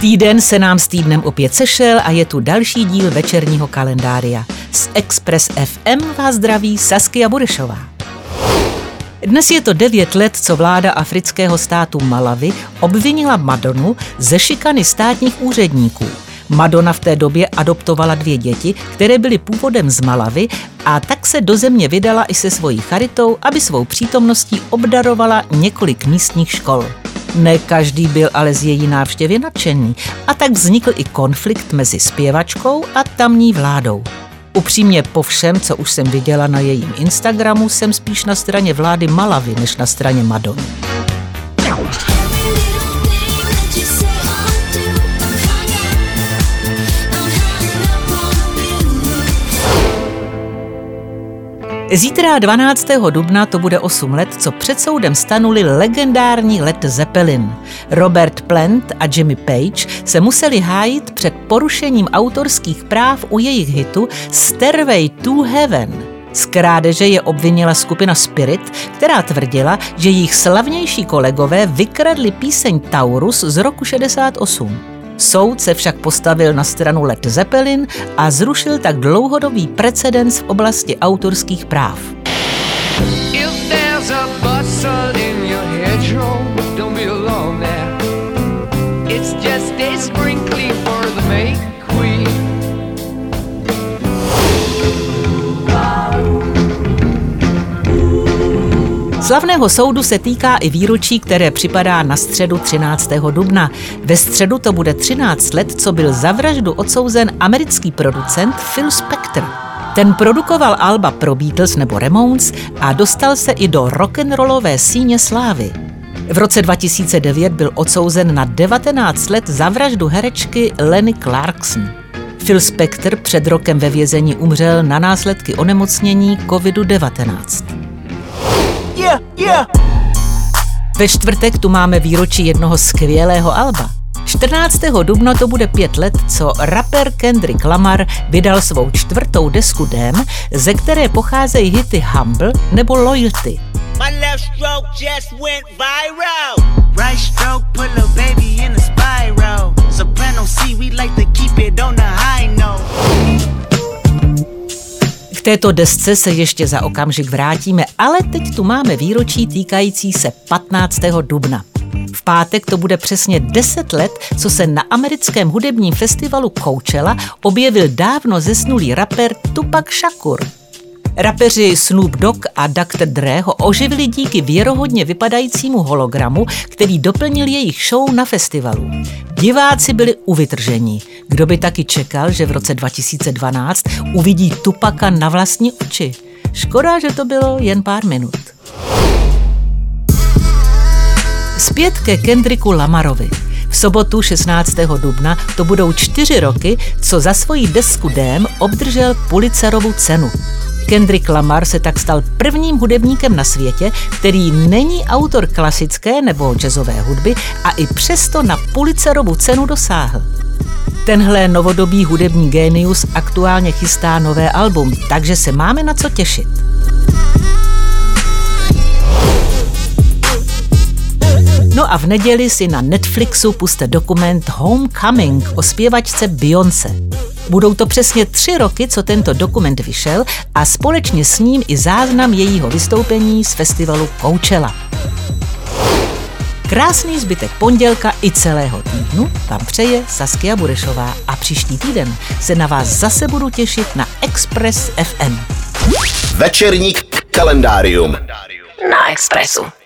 Týden se nám s týdnem opět sešel a je tu další díl večerního kalendária. Z Express FM vás zdraví Saskia Burešová. Dnes je to devět let, co vláda afrického státu Malawi obvinila Madonu ze šikany státních úředníků. Madonna v té době adoptovala dvě děti, které byly původem z Malavy a tak se do země vydala i se svojí charitou, aby svou přítomností obdarovala několik místních škol. Ne každý byl ale z její návštěvy nadšený a tak vznikl i konflikt mezi zpěvačkou a tamní vládou. Upřímně po všem, co už jsem viděla na jejím Instagramu, jsem spíš na straně vlády Malavy než na straně Madony. Zítra 12. dubna to bude 8 let, co před soudem stanuli legendární Led Zeppelin. Robert Plant a Jimmy Page se museli hájit před porušením autorských práv u jejich hitu Stairway to Heaven. Z krádeže je obvinila skupina Spirit, která tvrdila, že jejich slavnější kolegové vykradli píseň Taurus z roku 68. Soud se však postavil na stranu Led Zeppelin a zrušil tak dlouhodobý precedens v oblasti autorských práv. It's just a sprinkling Slavného soudu se týká i výročí, které připadá na středu 13. dubna. Ve středu to bude 13 let, co byl za vraždu odsouzen americký producent Phil Spector. Ten produkoval alba pro Beatles nebo Ramones a dostal se i do rock'n'rollové síně slávy. V roce 2009 byl odsouzen na 19 let za vraždu herečky Lenny Clarkson. Phil Spector před rokem ve vězení umřel na následky onemocnění COVID-19. Yeah, yeah. Ve čtvrtek tu máme výročí jednoho skvělého alba. 14. dubna to bude pět let, co rapper Kendrick Lamar vydal svou čtvrtou desku Dem, ze které pocházejí hity Humble nebo Loyalty. My left stroke just went viral. K této desce se ještě za okamžik vrátíme, ale teď tu máme výročí týkající se 15. dubna. V pátek to bude přesně 10 let, co se na americkém hudebním festivalu Coachella objevil dávno zesnulý rapper Tupac Shakur. Rapeři Snoop Dogg a Dr. Dre ho oživili díky věrohodně vypadajícímu hologramu, který doplnil jejich show na festivalu. Diváci byli uvytržení. Kdo by taky čekal, že v roce 2012 uvidí Tupaka na vlastní oči? Škoda, že to bylo jen pár minut. Zpět ke Kendricku Lamarovi. V sobotu 16. dubna to budou čtyři roky, co za svoji desku Dém obdržel Pulitzerovu cenu. Kendrick Lamar se tak stal prvním hudebníkem na světě, který není autor klasické nebo jazzové hudby a i přesto na Pulitzerovu cenu dosáhl. Tenhle novodobý hudební génius aktuálně chystá nové album, takže se máme na co těšit. No a v neděli si na Netflixu puste dokument Homecoming o zpěvačce Beyoncé. Budou to přesně tři roky, co tento dokument vyšel a společně s ním i záznam jejího vystoupení z festivalu Coachella. Krásný zbytek pondělka i celého týdnu vám přeje Saskia Burešová a příští týden se na vás zase budu těšit na Express FM. Večerník kalendárium na Expressu.